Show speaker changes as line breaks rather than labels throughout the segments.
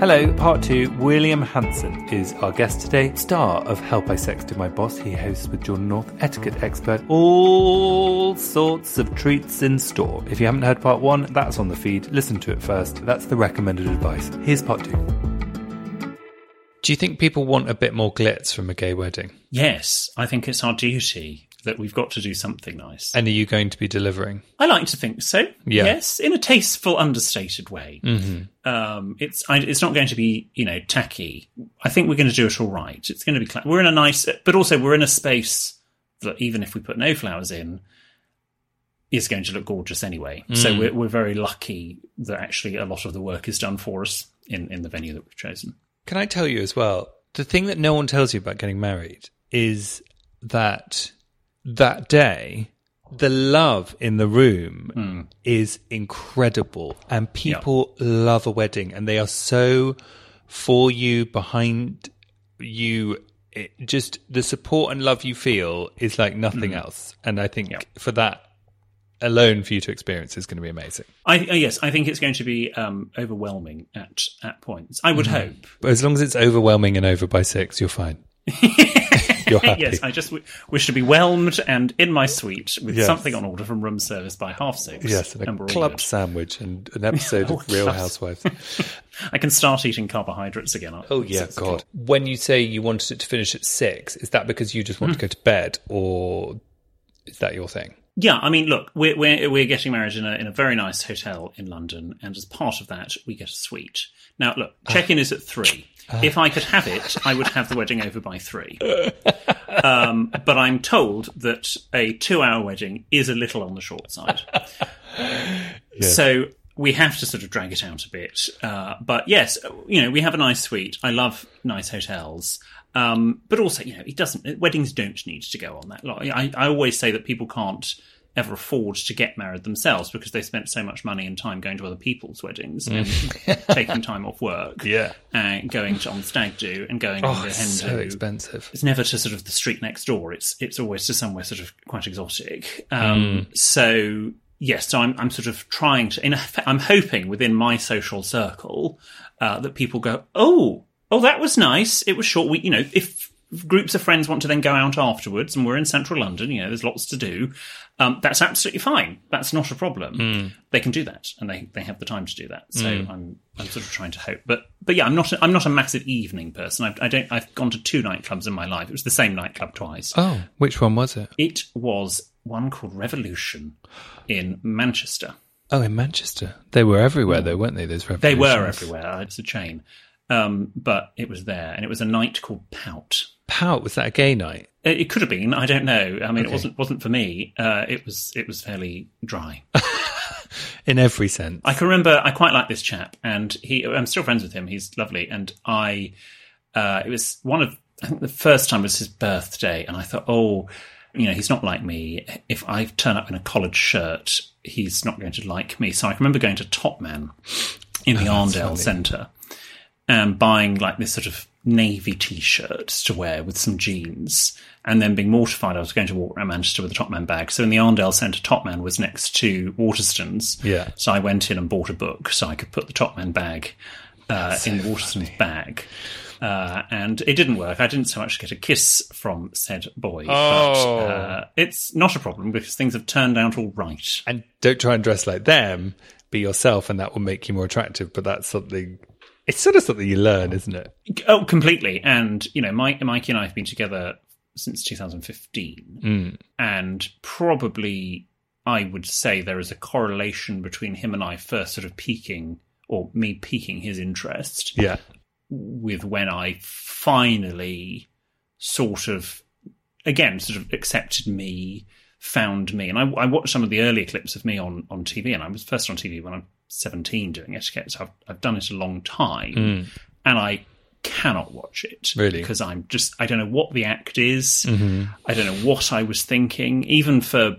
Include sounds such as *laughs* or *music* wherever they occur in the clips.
Hello, part two. William Hanson is our guest today, star of Help I Sexted My Boss. He hosts with Jordan North, etiquette expert, all sorts of treats in store. If you haven't heard part one, that's on the feed. Listen to it first. That's the recommended advice. Here's part two. Do you think people want a bit more glitz from a gay wedding?
Yes, I think it's our duty that we've got to do something nice.
And are you going to be delivering?
I like to think so.
Yeah.
Yes, in a tasteful, understated way.
Mm-hmm.
Um, it's I, it's not going to be you know tacky. I think we're going to do it all right. It's going to be cla- we're in a nice, but also we're in a space that even if we put no flowers in, is going to look gorgeous anyway. So we're we're very lucky that actually a lot of the work is done for us in in the venue that we've chosen.
Can I tell you as well? The thing that no one tells you about getting married is that that day, the love in the room hmm. is incredible, and people love a wedding, and they are so for you, behind you. It just the support and love you feel is like nothing hmm. else, and I think
Yeah.
for that alone, for you to experience, is going to be amazing.
I yes, I think it's going to be um, overwhelming at at points. I would hmm. hope.
But as long as it's overwhelming and over by six, you're fine. *laughs* you're *laughs* happy.
Yes, I just w- wish to be whelmed and in my suite with
Yes.
something on order from room service by half six.
Yes, and
and
a
we're
club
good.
sandwich and an *laughs* episode
Oh,
of Real. Housewives. *laughs*
I can start eating carbohydrates again.
Oh yeah, God.
o'clock.
When you say you wanted it to finish at six, is that because you just want to hmm. go to bed, or is that your thing?
Yeah, I mean, look, we're we're, we're getting married in a in a very nice hotel in London, and as part of that, we get a suite. Now, look, check in is at three. If I could have it, I would have the wedding over by three. Um, but I'm told that a two-hour wedding is a little on the short side. So we have to sort of drag it out a bit. Uh, but yes, you know, we have a nice suite. I love nice hotels. Um, but also, you know, it doesn't, weddings don't need to go on that long. I, I always say that people can't ever afford to get married themselves because they spent so much money and time going to other people's weddings and *laughs* taking time off work.
Yeah.
And going to on stag do and going on
Oh,
the hen
so expensive.
it's never to sort of the street next door. It's it's always to somewhere sort of quite exotic. Um, So yes, so I'm I'm sort of trying to. In effect, I'm hoping within my social circle uh, that people go, oh, oh, that was nice. It was short. We, you know, if groups of friends want to then go out afterwards, and we're in central London, you know, there's lots to do. Um, that's absolutely fine. That's not a problem. They can do that, and they, they have the time to do that. So I'm I'm sort of trying to hope, but but yeah, I'm not a, I'm not a massive evening person. I, I don't. I've gone to two nightclubs in my life. It was the same nightclub twice.
Oh, which one was it?
It was one called Revolution in Manchester.
Oh, in Manchester. They were everywhere, though, weren't they? Those revolution.
They were everywhere. It's a chain, um, but it was there, and it was a night called Pout.
Pout was that a gay night?
It, it could have been. I don't know. I mean, it wasn't wasn't for me. Uh, it was it was fairly dry. *laughs*
In every sense.
I can remember. I quite like this chap, and he. I'm still friends with him. He's lovely, and I. Uh, it was one of. I think the first time was his birthday, and I thought, oh, you know, he's not like me. If I turn up in a collared shirt, he's not going to like me. So I can remember going to Topman in the Arndale Centre and buying like this sort of navy t-shirt to wear with some jeans and then being mortified I was going to walk around Manchester with a Topman bag. So in the Arndale Centre, Topman was next to Waterstones.
Yeah.
So I went in and bought a book so I could put the Topman bag uh, in the Waterstones bag. Uh, and it didn't work. I didn't so much get a kiss from said boy. But
Oh.
uh, it's not a problem because things have turned out all right.
and don't try and dress like them. Be yourself, and that will make you more attractive. But that's something. It's sort of something you learn, isn't it?
Oh, completely. And you know, Mike, Mikey and I have been together since 2015, hmm. and probably I would say there is a correlation between him and I first sort of peaking, or me piquing his interest,
Yeah.
with when I finally sort of, again, sort of accepted me, found me. And I, I watched some of the earlier clips of me on, on TV, and I was first on TV when I'm 17 doing etiquette. So I've, I've done it a long time, and I cannot watch it
Really?
because I'm just I don't know what the act is. I don't know what I was thinking. Even for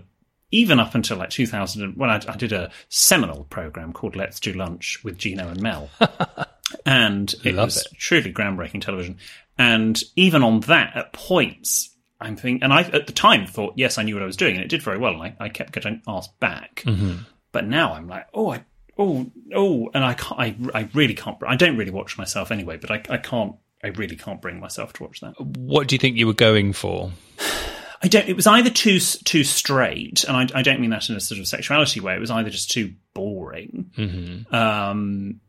even up until like 2000, when I, I did a seminal program called Let's Do Lunch with Gino and Mel, *laughs* and it
Love
was
it.
truly groundbreaking television. And even on that, at points, I'm thinking, and I at the time thought, yes, I knew what I was doing, and it did very well, and I, I kept getting asked back.
Mm-hmm.
But now I'm like, oh, I, Oh, oh, and I can't. I, I really can't. I don't really watch myself anyway, but I, I can't. I really can't bring myself to watch that.
What do you think you were going for?
I don't. It was either too too straight, and I, I don't mean that in a sort of sexuality way. It was either just too boring,
Mm-hmm.
um,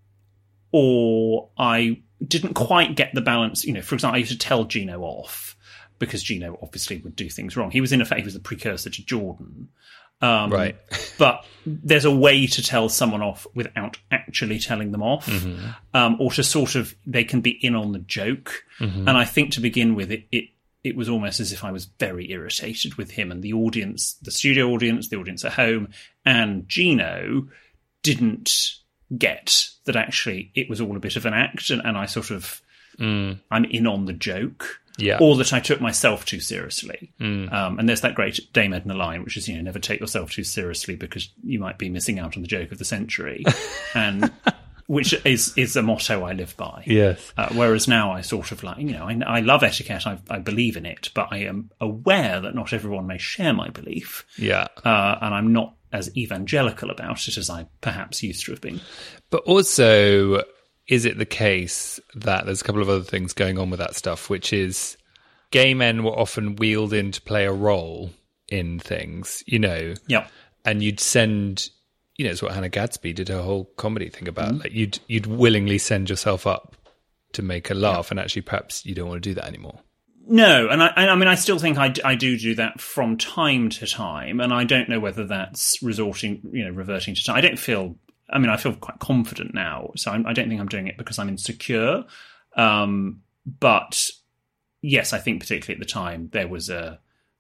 or I didn't quite get the balance. You know, for example, I used to tell Gino off because Gino obviously would do things wrong. He was in effect he was the precursor to Jordan, um,
Right. *laughs*
but there's a way to tell someone off without actually telling them off, um, or to sort of they can be in on the joke. And I think to begin with, it, it it was almost as if I was very irritated with him and the audience, the studio audience, the audience at home, and Gino didn't get that actually it was all a bit of an act, and, and I sort of I'm in on the joke
Yeah.
or that I took myself too seriously. Um, and there's that great Dame Edna line, which is, you know, never take yourself too seriously because you might be missing out on the joke of the century. *laughs* and which is, is a motto I live by.
Yes.
Uh, whereas now I sort of like, you know, I, I love etiquette, I, I believe in it, but I am aware that not everyone may share my belief.
Yeah.
Uh, and I'm not as evangelical about it as I perhaps used to have been.
But also, is it the case that there's a couple of other things going on with that stuff, which is gay men were often wheeled in to play a role in things, you know,
Yep.
and you'd send, you know, it's what Hannah Gadsby did her whole comedy thing about. Mm-hmm. Like you'd you'd willingly send yourself up to make her laugh, and actually, perhaps you don't want to do that anymore.
No, and I, I mean, I still think I, I do do that from time to time, and I don't know whether that's resorting, you know, reverting to time. I don't feel. I mean, I feel quite confident now, so I'm, I don't think I'm doing it because I'm insecure. Um, but yes, I think particularly at the time there was a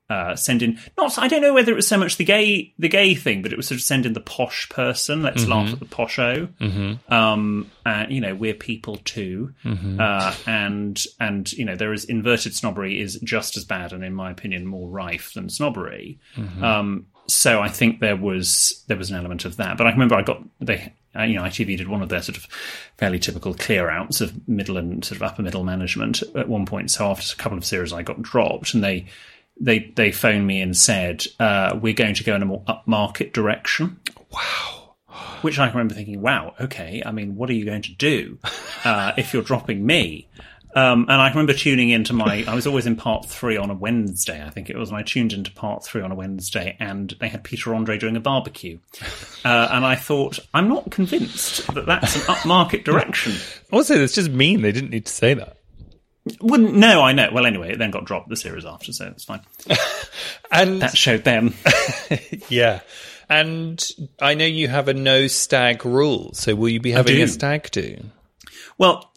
uh, send in. Not, I don't know whether it was so much the gay the gay thing, but it was sort of send in the posh person. Let's laugh at the posho. Um, uh, you know, we're people too, uh, and and you know, there is inverted snobbery is just as bad and, in my opinion, more rife than snobbery. Um, so I think there was there was an element of that. But I remember I got they. Uh, you know, ITV did one of their sort of fairly typical clear outs of middle and sort of upper middle management at one point. So after a couple of series, I got dropped, and they they they phoned me and said uh, we're going to go in a more upmarket direction.
Wow.
Which I remember thinking, wow, okay. I mean, what are you going to do uh, if you're dropping me? Um, and I remember tuning into my. I was always in part three on a Wednesday, I think it was. And I tuned into part three on a Wednesday, and they had Peter Andre doing a barbecue. *laughs* Uh, and I thought, I'm not convinced that that's an upmarket *laughs* direction.
Also, it's just mean. They didn't need to say that.
Wouldn't no, I know. Well, anyway, it then got dropped the series after, so it's fine. *laughs*
And
That showed them.
yeah. And I know you have a no stag rule. So will you be having a stag do?
Well,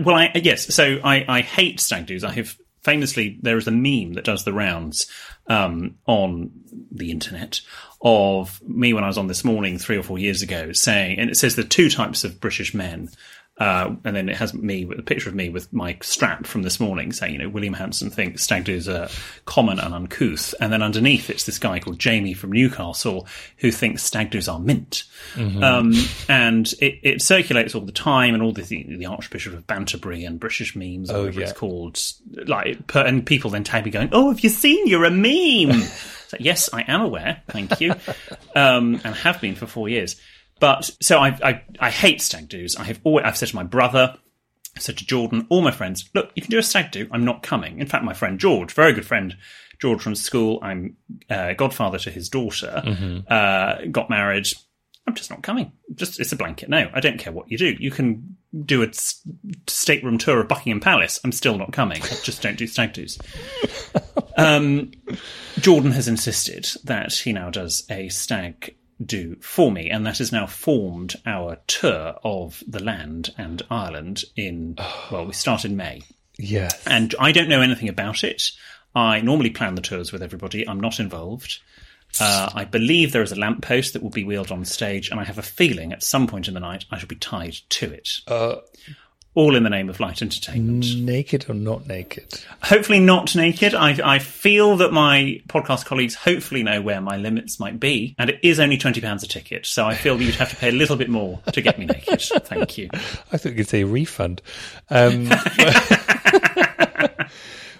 Well, I, yes. So I, I hate stag do's. I have famously there is a meme that does the rounds um, on the internet of me when I was on this morning three or four years ago saying, and it says the two types of British men. Uh, and then it has me with a picture of me with my strap from this morning saying, you know, William Hanson thinks stag do's are common and uncouth. And then underneath it's this guy called Jamie from Newcastle who thinks stag do's are mint. Um, and it, it circulates all the time and all the, the Archbishop of Banterbury and British memes, or whatever
yeah.
it's called. Like, per, and people then tag me going, oh, have you seen? You're a meme. *laughs* so, yes, I am aware. Thank you. Um, and have been for four years. But so I, I, I hate stag do's. I have always, I've said to my brother, I've said to Jordan, all my friends, look, you can do a stag do. I'm not coming. In fact, my friend George, very good friend, George from school, I'm uh, godfather to his daughter, uh, got married. I'm just not coming. Just it's a blanket no. I don't care what you do. You can do a stateroom tour of Buckingham Palace. I'm still not coming. I just don't do stag do's. *laughs* Um, Jordan has insisted that he now does a stag do for me, and that has now formed our tour of the land and Ireland in, well, we start in May.
Yes.
And I don't know anything about it. I normally plan the tours with everybody. I'm not involved. Uh, I believe there is a lamppost that will be wheeled on stage, and I have a feeling at some point in the night I shall be tied to it.
Uh,
All in the name of light entertainment.
naked or not naked?
Hopefully not naked. I, I feel that my podcast colleagues hopefully know where my limits might be, and it is only twenty pounds a ticket. So I feel that you'd have to pay a little bit more to get me naked. *laughs* Thank you.
I thought you could say refund. Um, *laughs*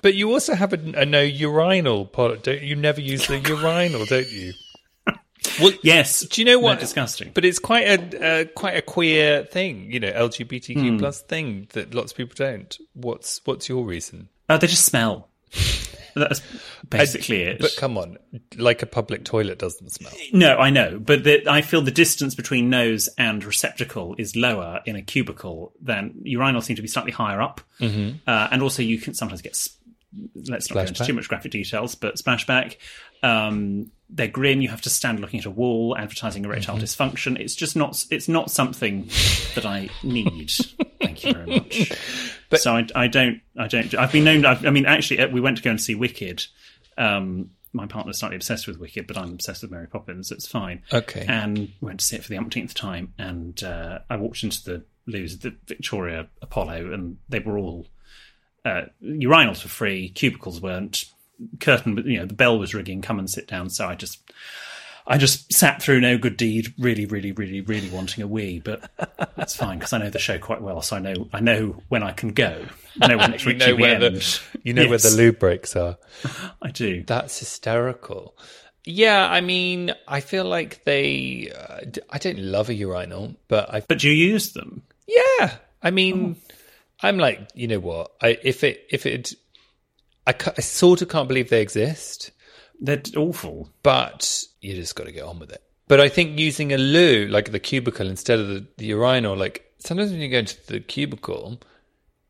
but you also have a, a no urinal policy. Don't you never use the urinal, don't you? Well,
yes.
Do you know what?
Disgusting.
But it's quite a uh, quite a queer thing, you know, LGBTQ
Hmm.
plus thing that lots of people don't. What's what's your reason?
Oh, they just smell. That's *laughs* basically it.
But come on, like a public toilet doesn't smell.
No, I know, but the, I feel the distance between nose and receptacle is lower in a cubicle than urinals seem to be slightly higher up, mm-hmm. uh, and also you can sometimes get. Let's not go into too much graphic details, but splashback. Um, they're grim. You have to stand looking at a wall, advertising erectile dysfunction. It's just not. It's not something that I need. *laughs* Thank you very much. But- so I, I don't. I don't. I've been known. I've, I mean, actually, uh, we went to go and see Wicked. Um, my partner's slightly obsessed with Wicked, but I'm obsessed with Mary Poppins. It's fine.
Okay.
And went to see it for the umpteenth time, and uh, I walked into the loos, the Victoria Apollo, and they were all uh, urinals were free, cubicles weren't. Curtain, you know, the bell was ringing. Come and sit down. So I just, I just sat through no good deed. Really, really, really, really wanting a wee, but that's fine because I know the show quite well. So I know, I know when I can go. I know when it's *laughs*
You
reaching
know
the
where
end.
the you know where the lube breaks are. *laughs*
I do.
That's hysterical. Yeah, I mean, I feel like they. Uh, I don't love a urinal, but I.
But you use them.
Yeah, I mean, I'm like, you know what? I if it if it, I, I sort of can't believe they exist,
They're awful.
but you just got to get on with it. But I think using a loo, like the cubicle instead of the, the urinal, like sometimes when you go into the cubicle,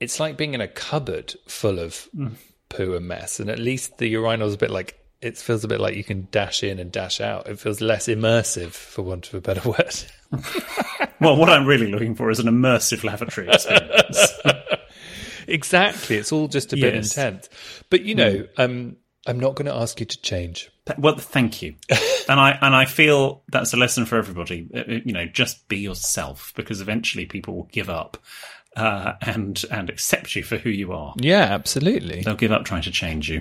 it's like being in a cupboard full of mm. poo and mess. And at least the urinal's a bit like, it feels a bit like you can dash in and dash out. It feels less immersive, for want of a better *laughs* word. *laughs*
Well, what I'm really looking for is an immersive lavatory experience. *laughs*
exactly. It's all just a bit
Yes.
intense. But, you know, um, I'm not going to ask you to change.
Well, thank you, *laughs* and I and I feel that's a lesson for everybody. Uh, uh, You know, just be yourself because eventually people will give up uh, and and accept you for who you are.
Yeah, absolutely.
They'll give up trying to change you.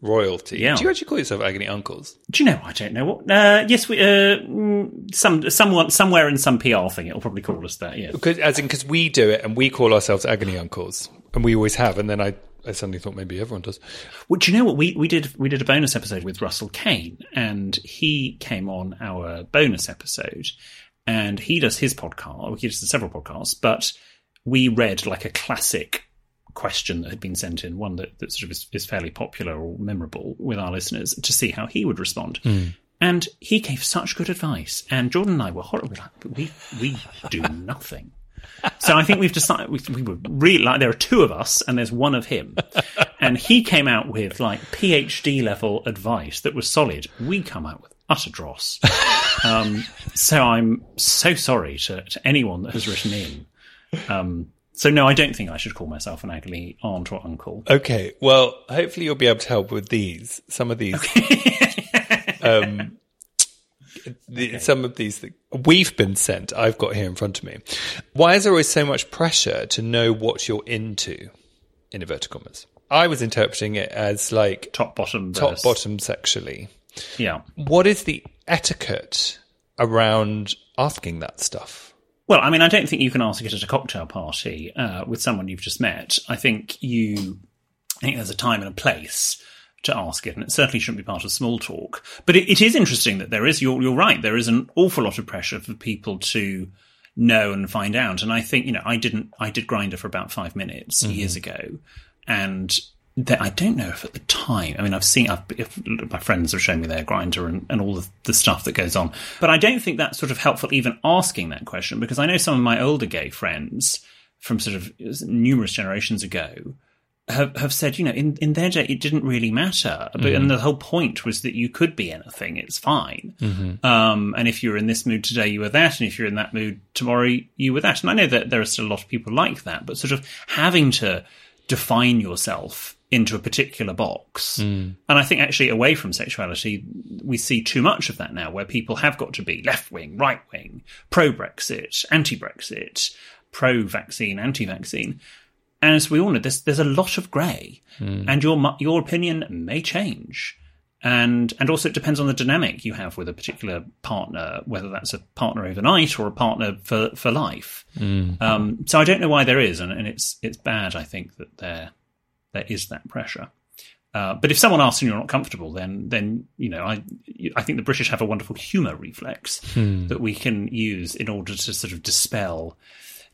royalty,
Yeah.
do you actually call yourself agony uncles?
Do you know? I don't know what. Uh, yes, we. Uh, some someone somewhere in some PR thing, it'll probably call us that. Yeah.
Because, as in, because we do it and we call ourselves agony uncles, and we always have. And then I, I suddenly thought maybe everyone does.
Well, do you know what we we did? We did a bonus episode with Russell Kane, and he came on our bonus episode, and he does his podcast. He does several podcasts, but we read like a classic question that had been sent in, one that, that sort of is, is fairly popular or memorable with our listeners, to see how he would respond. And he gave such good advice, and Jordan and I were horrible. Like, we we do nothing. So I think we've decided we, we were really like there are two of us and there's one of him, and he came out with like PhD level advice that was solid. We come out with utter dross. Um, so I'm so sorry to, to anyone that has written in. Um, so no, I don't think I should call myself an ugly aunt or uncle.
Okay, well, hopefully you'll be able to help with these. Some of these, *laughs* um, the, some of these that we've been sent. I've got here in front of me. Why is there always so much pressure to know what you're into? In inverted commas, I was interpreting it as like
Top bottom
top
verse.
bottom sexually.
Yeah.
What is the etiquette around asking that stuff?
Well, I mean, I don't think you can ask it at a cocktail party uh, with someone you've just met. I think you, I think there's a time and a place to ask it, and it certainly shouldn't be part of small talk. But it, it is interesting that there is. You're, you're right. There is an awful lot of pressure for people to know and find out. And I think you know, I didn't. I did Grindr for about five minutes years ago. and that I don't know if at the time, I mean, I've seen, I've, if, my friends have shown me their Grindr and, and all the, the stuff that goes on, but I don't think that's sort of helpful even asking that question because I know some of my older gay friends from sort of numerous generations ago have, have said, you know, in, in their day, it didn't really matter. But, And the whole point was that you could be anything. It's fine. Um, and if you're in this mood today, you were that. And if you're in that mood tomorrow, you were that. And I know that there are still a lot of people like that, but sort of having to define yourself into a particular box. Hmm. And I think actually away from sexuality, we see too much of that now, where people have got to be left wing, right wing, pro Brexit, anti Brexit, pro vaccine, anti vaccine. And as we all know, there's there's a lot of grey, hmm. and your your opinion may change, and and also it depends on the dynamic you have with a particular partner, whether that's a partner overnight or a partner for for life. Hmm. Um, so I don't know why there is, and, and it's it's bad. I think that there there is that pressure. Uh, but if someone asks and you're not comfortable, then then you know I I think the British have a wonderful humour reflex that we can use in order to sort of dispel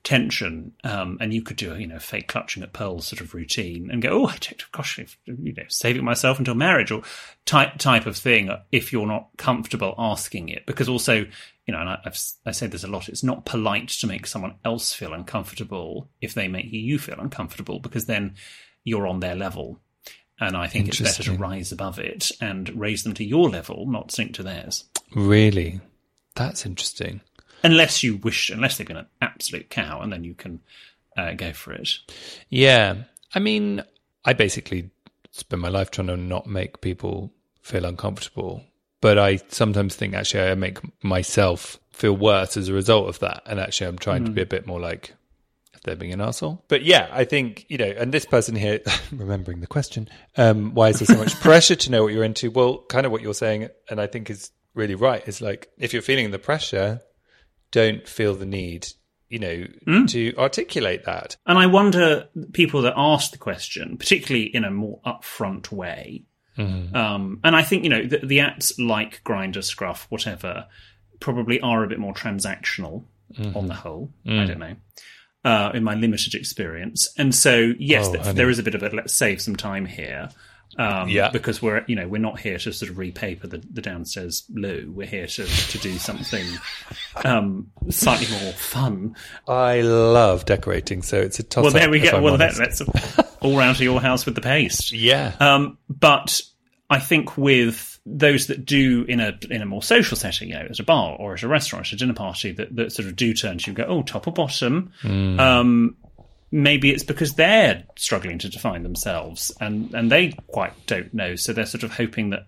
tension. Um, and you could do a you know fake clutching at pearls sort of routine and go, oh, I take gosh, you know, saving myself until marriage or type type of thing. If you're not comfortable asking it, because also you know, and I, I've I say this a lot. It's not polite to make someone else feel uncomfortable if they make you feel uncomfortable, because then you're on their level. And I think it's better to rise above it and raise them to your level, not sink to theirs.
Really? That's interesting.
Unless you wish, unless they've been an absolute cow, and then you can uh, go for it.
Yeah. I mean, I basically spend my life trying to not make people feel uncomfortable. But I sometimes think actually I make myself feel worse as a result of that. And actually I'm trying to be a bit more like they're being an asshole. But yeah, I think, you know, and this person here, *laughs* remembering the question, um, why is there so much pressure to know what you're into? Well, kind of what you're saying, and I think is really right, is like if you're feeling the pressure, don't feel the need, you know, to articulate that.
And I wonder people that ask the question, particularly in a more upfront way. Um, and I think you know the, the apps like Grindr, Scruff, whatever, probably are a bit more transactional on the whole. I don't know. Uh, in my limited experience, and so yes,
Oh,
th- there is a bit of a let's save some time here, um,
Yeah.
because we're you know we're not here to sort of repaper the, the downstairs loo. We're here to to do something um, slightly more fun
I love decorating, so it's a toss
well, there we go. Well, that, that's all round to your house with the paste. *laughs*
yeah.
Um, but I think with those that do in a in a more social setting, you know, at a bar or at a restaurant, at a dinner party, that, that sort of do turn to you and go, oh, top or bottom. Hmm. Um, maybe it's because they're struggling to define themselves and, and they quite don't know. So they're sort of hoping that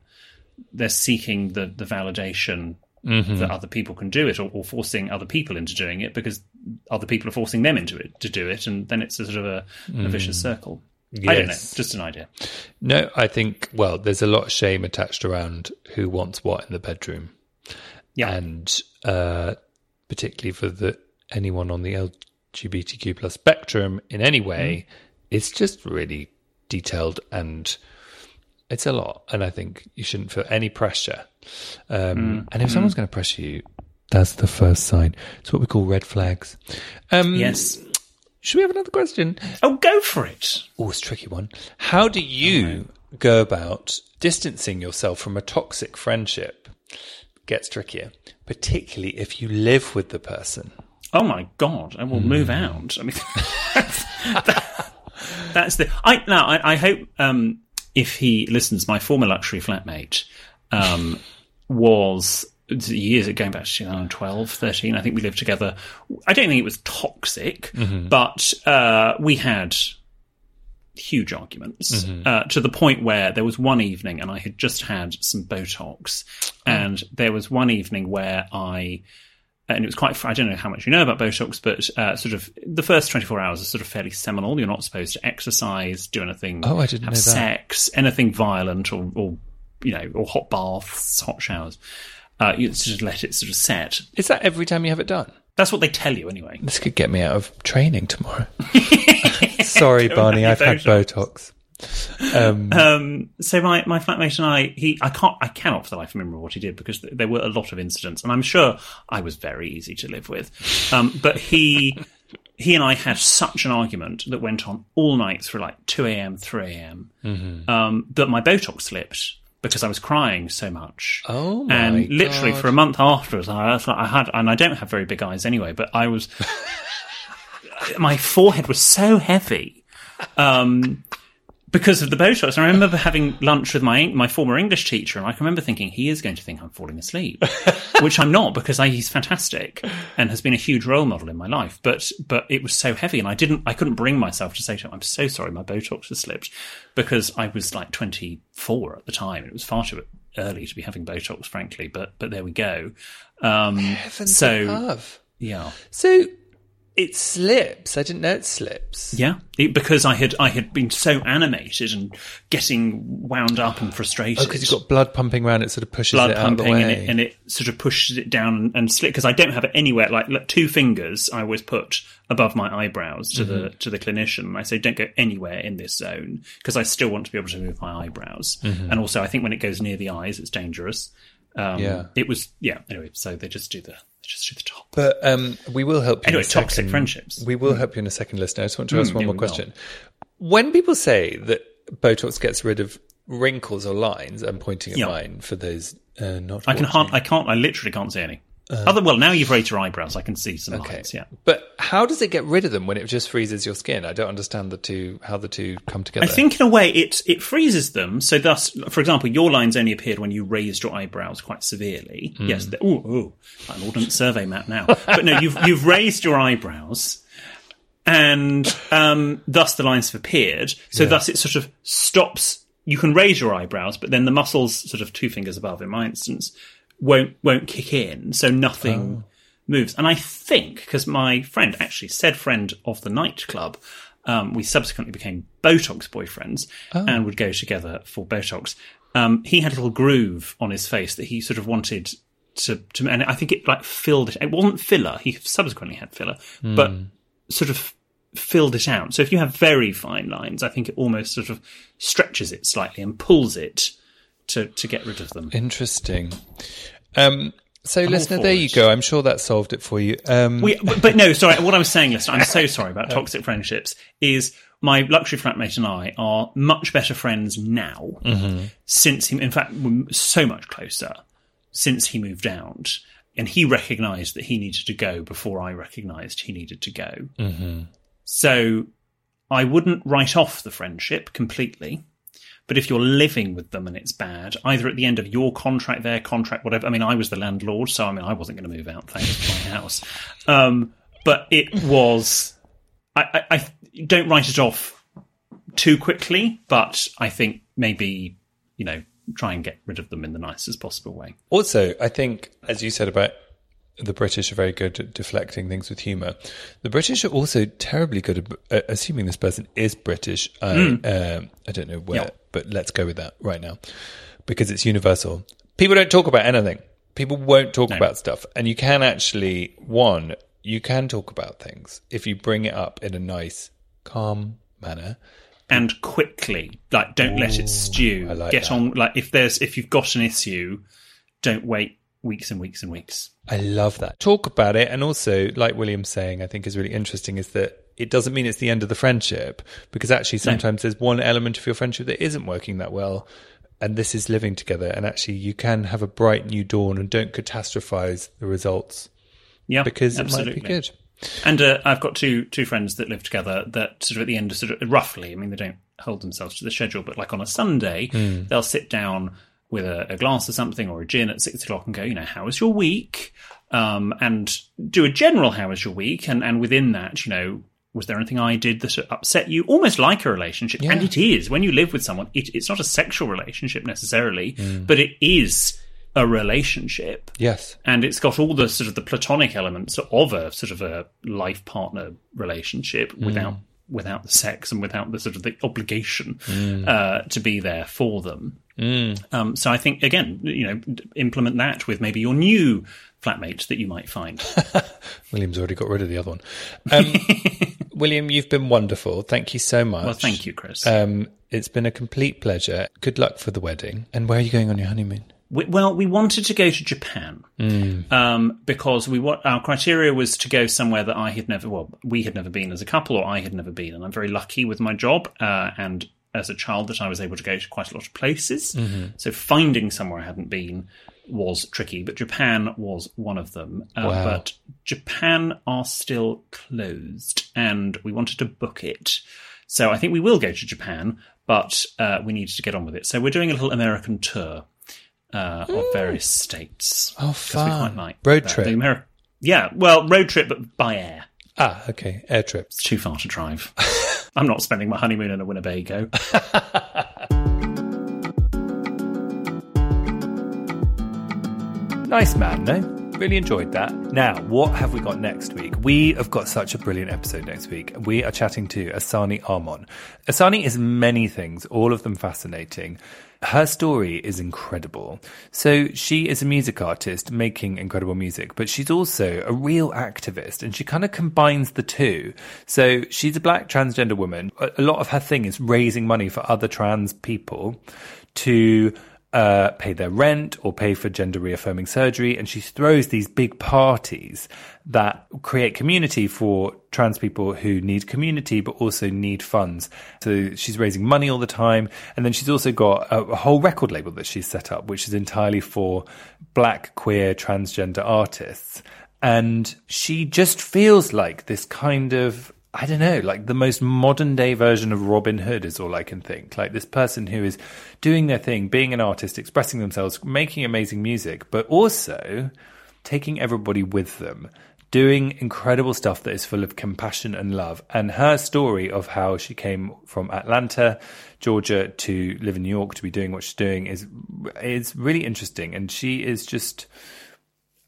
they're seeking the, the validation mm-hmm. that other people can do it or, or forcing other people into doing it because other people are forcing them into it to do it. And then it's a sort of a, a vicious hmm. circle. I don't know. Just an idea.
No, I think, well, there's a lot of shame attached around who wants what in the bedroom.
Yeah.
And uh, particularly for the anyone on the LGBTQ plus spectrum in any way, it's just really detailed and it's a lot. And I think you shouldn't feel any pressure. Um, And if someone's going to pressure you, that's the first sign. It's what we call red flags. Um,
Yes.
Should we have another question?
Oh, go for it.
Oh, it's a tricky one. How do you go about distancing yourself from a toxic friendship? Gets trickier, particularly if you live with the person.
Oh my god! I will move out. I mean, *laughs* that's, that's the. I now. I, I hope um, if he listens, my former luxury flatmate um, was years ago, going back to 2012, 13. I think we lived together. I don't think it was toxic, but uh, we had huge arguments uh, to the point where there was one evening and I had just had some Botox, and there was one evening where I. And it was quite. I don't know how much you know about Botox, but uh, sort of the first twenty four hours are sort of fairly seminal. You're not supposed to exercise, do anything.
Oh, I didn't
have
know that.
sex, anything violent, or, or you know, or hot baths, hot showers. Uh, you just let it sort of set.
Is that every time you have it done?
That's what they tell you anyway.
This could get me out of training tomorrow. *laughs* Sorry, Barney, I've had Botox. Um,
Um, so my, my flatmate and I, he, I can't, I cannot for the life of me remember what he did because th- there were a lot of incidents, and I'm sure I was very easy to live with. Um, but he he and I had such an argument that went on all night through like 2 a.m., 3 a.m.,
Mm-hmm.
um, that my Botox slipped because I was crying so much.
Oh, my
And literally
God.
for a month afterwards, I, I had, and I don't have very big eyes anyway, but I was, *laughs* my forehead was so heavy. Um, because of the Botox. I remember having lunch with my my former English teacher, and I can remember thinking he is going to think I'm falling asleep, *laughs* which I'm not because I, he's fantastic and has been a huge role model in my life. But but it was so heavy, and I didn't I couldn't bring myself to say to him, "I'm so sorry, my Botox has slipped," because I was like 24 at the time, and it was far too early to be having Botox, frankly. But but there we go. Um, so yeah.
So it slips. I didn't know it slips.
Yeah, it, because I had I had been so animated and getting wound up and frustrated.
because Oh, you've got blood pumping around it, sort of pushes
blood
it the
pumping and it, and it sort of pushes it down and, and slit because I don't have it anywhere. Like, like two fingers, I always put above my eyebrows to the
Mm-hmm.
to the clinician. I say don't go anywhere in this zone because I still want to be able to move my eyebrows.
Mm-hmm.
And also, I think when it goes near the eyes, it's dangerous. Um,
Yeah.
it was yeah. Anyway, so they just do the they just do the top.
But um, we will help you.
Anyway,
in a
toxic
second.
friendships.
We will help you in a second, listener. I just want to ask one
yeah,
more
we will.
question. When people say that Botox gets rid of wrinkles or lines, I'm pointing at
Yeah.
mine for those uh, not.
I can
watching.
har- I can't I literally can't see any. Other well, now you've raised your eyebrows, I can see some
Uh, Okay.
lines. Yeah.
But how does it get rid of them when it just freezes your skin? I don't understand the two how the two come together.
I think in a way it it freezes them. So thus, for example, your lines only appeared when you raised your eyebrows quite severely.
Hmm.
Yes, ooh, ooh, an ordnance survey map now. But no, you've you've raised your eyebrows, and um, thus the lines have appeared. So thus it sort of stops. You can raise your eyebrows, but then the muscles, sort of two fingers above, in my instance, won't won't kick in. So nothing moves. And I think because my friend, actually said friend of the nightclub, um, we subsequently became Botox boyfriends and would go together for Botox. Um, he had a little groove on his face that he sort of wanted to, to and I think it like filled it. It wasn't filler. He subsequently had filler, but sort of filled it out. So if you have very fine lines, I think it almost sort of stretches it slightly and pulls it to to get rid of them.
Interesting. Um, so, listener,
for
there you go. I'm sure that solved it for you. Um,
We, but no, sorry. What I was saying, listener, I'm so sorry about *laughs* toxic friendships. Is my luxury flatmate and I are much better friends now since he, in fact, we're so much closer since he moved out, and he recognised that he needed to go before I recognised he needed to go. So I wouldn't write off the friendship completely. But if you're living with them and it's bad, either at the end of your contract, their contract, whatever. I mean, I was the landlord, so I mean, I wasn't going to move out thanks to my house. Um, but it was. I, I, I don't write it off too quickly, but I think maybe you know try and get rid of them in the nicest possible way.
Also, I think, as you said about the British are very good at deflecting things with humour. The British are also terribly good at, uh, assuming this person is British. I, um, I don't know where.
Yeah.
but let's go with that right now because it's universal. People don't talk about anything. People won't talk about stuff. And you can actually, one, you can talk about things if you bring it up in a nice, calm manner.
and quickly. Like, don't let it stew.
Like
Get
that.
on. Like, if there's if you've got an issue, don't wait weeks and weeks and weeks.
I love that. Talk about it. And also, like William's saying, I think is really interesting is that it doesn't mean it's the end of the friendship because actually sometimes there's one element of your friendship that isn't working that well. And this is living together. And actually, you can have a bright new dawn and don't catastrophize the results
Yeah,
because
absolutely.
it might be good.
And uh, I've got two two friends that live together that sort of at the end of sort of roughly. I mean, they don't hold themselves to the schedule, but like on a Sunday,
Hmm.
they'll sit down with a, a glass of something or a gin at six o'clock and go, you know, how was your week? Um, and do a general how was your week, and and within that, you know. Was there anything I did that upset you? Almost like a relationship, and it is when you live with someone. It, it's not a sexual relationship necessarily,
Hmm.
but it is a relationship
Yes.
and it's got all the sort of the platonic elements of a sort of a life partner relationship without without the sex and without the sort of the obligation uh, to be there for them. Um, so I think again, you know, implement that with maybe your new flatmate that you might find. *laughs*
William's already got rid of the other one. Um, *laughs* William, you've been wonderful. Thank you so much.
well, thank you, Chris.
Um, it's been a complete pleasure. Good luck for the wedding. And where are you going on your honeymoon?
we, well, we wanted to go to Japan. mm. um, because we what our criteria was to go somewhere that I had never, well, we had never been as a couple, or I had never been, and I'm very lucky with my job uh, and as a child that I was able to go to quite a lot of places. Mm-hmm. So finding somewhere I hadn't been was tricky, but Japan was one of them. Uh, wow. But Japan are still closed, and we wanted to book it. So I think we will go to Japan, but uh, we needed to get on with it. So we're doing a little American tour uh, mm. of various states.
Oh, fun! Like road that. trip. Ameri-
yeah, well, road trip, but by air.
Ah, okay, air trips.
It's too far to drive. *laughs* I'm not spending my honeymoon in a Winnebago. *laughs*
nice man, no? Really enjoyed that. Now, what have we got next week? We have got such a brilliant episode next week. We are chatting to Asani Armon. Asani is many things, all of them fascinating. Her story is incredible. So, she is a music artist making incredible music, but she's also a real activist and she kind of combines the two. So, she's a black transgender woman. A lot of her thing is raising money for other trans people to uh, pay their rent or pay for gender reaffirming surgery. And she throws these big parties that create community for trans people who need community, but also need funds. So she's raising money all the time. And then she's also got a, a whole record label that she's set up, which is entirely for black, queer, transgender artists. And she just feels like this kind of I don't know, like the most modern day version of Robin Hood is all I can think. Like this person who is doing their thing, being an artist, expressing themselves, making amazing music, but also taking everybody with them, doing incredible stuff that is full of compassion and love. And her story of how she came from Atlanta, Georgia to live in New York to be doing what she's doing is is really interesting. And she is just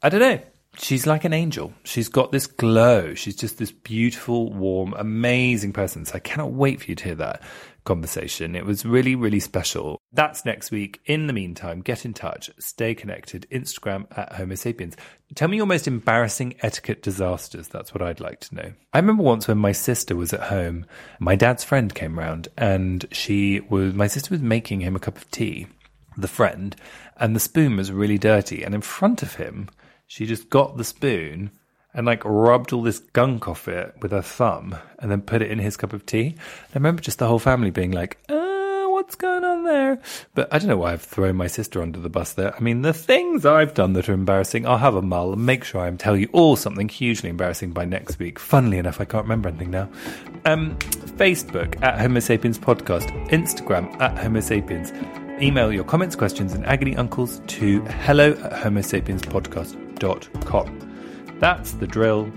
I don't know she's like an angel. She's got this glow. She's just this beautiful, warm, amazing person. So I cannot wait for you to hear that conversation. It was really, really special. That's next week. In the meantime, get in touch, stay connected. Instagram at Homo sapiens. Tell me your most embarrassing etiquette disasters. That's what I'd like to know. I remember once when my sister was at home, my dad's friend came round and she was, my sister was making him a cup of tea, the friend, and the spoon was really dirty. And in front of him, she just got the spoon and like rubbed all this gunk off it with her thumb and then put it in his cup of tea. I remember just the whole family being like, uh, what's going on there? But I don't know why I've thrown my sister under the bus there. I mean, the things I've done that are embarrassing, I'll have a mull and make sure I tell you all something hugely embarrassing by next week. Funnily enough, I can't remember anything now. Um, Facebook at Homo Sapiens Podcast, Instagram at Homo Sapiens. Email your comments, questions, and agony uncles to hello at Homo Sapiens Podcast That's the drill.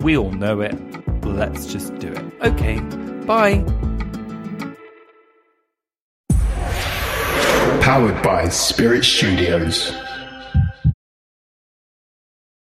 We all know it. Let's just do it. Okay, bye.
Powered by Spirit Studios.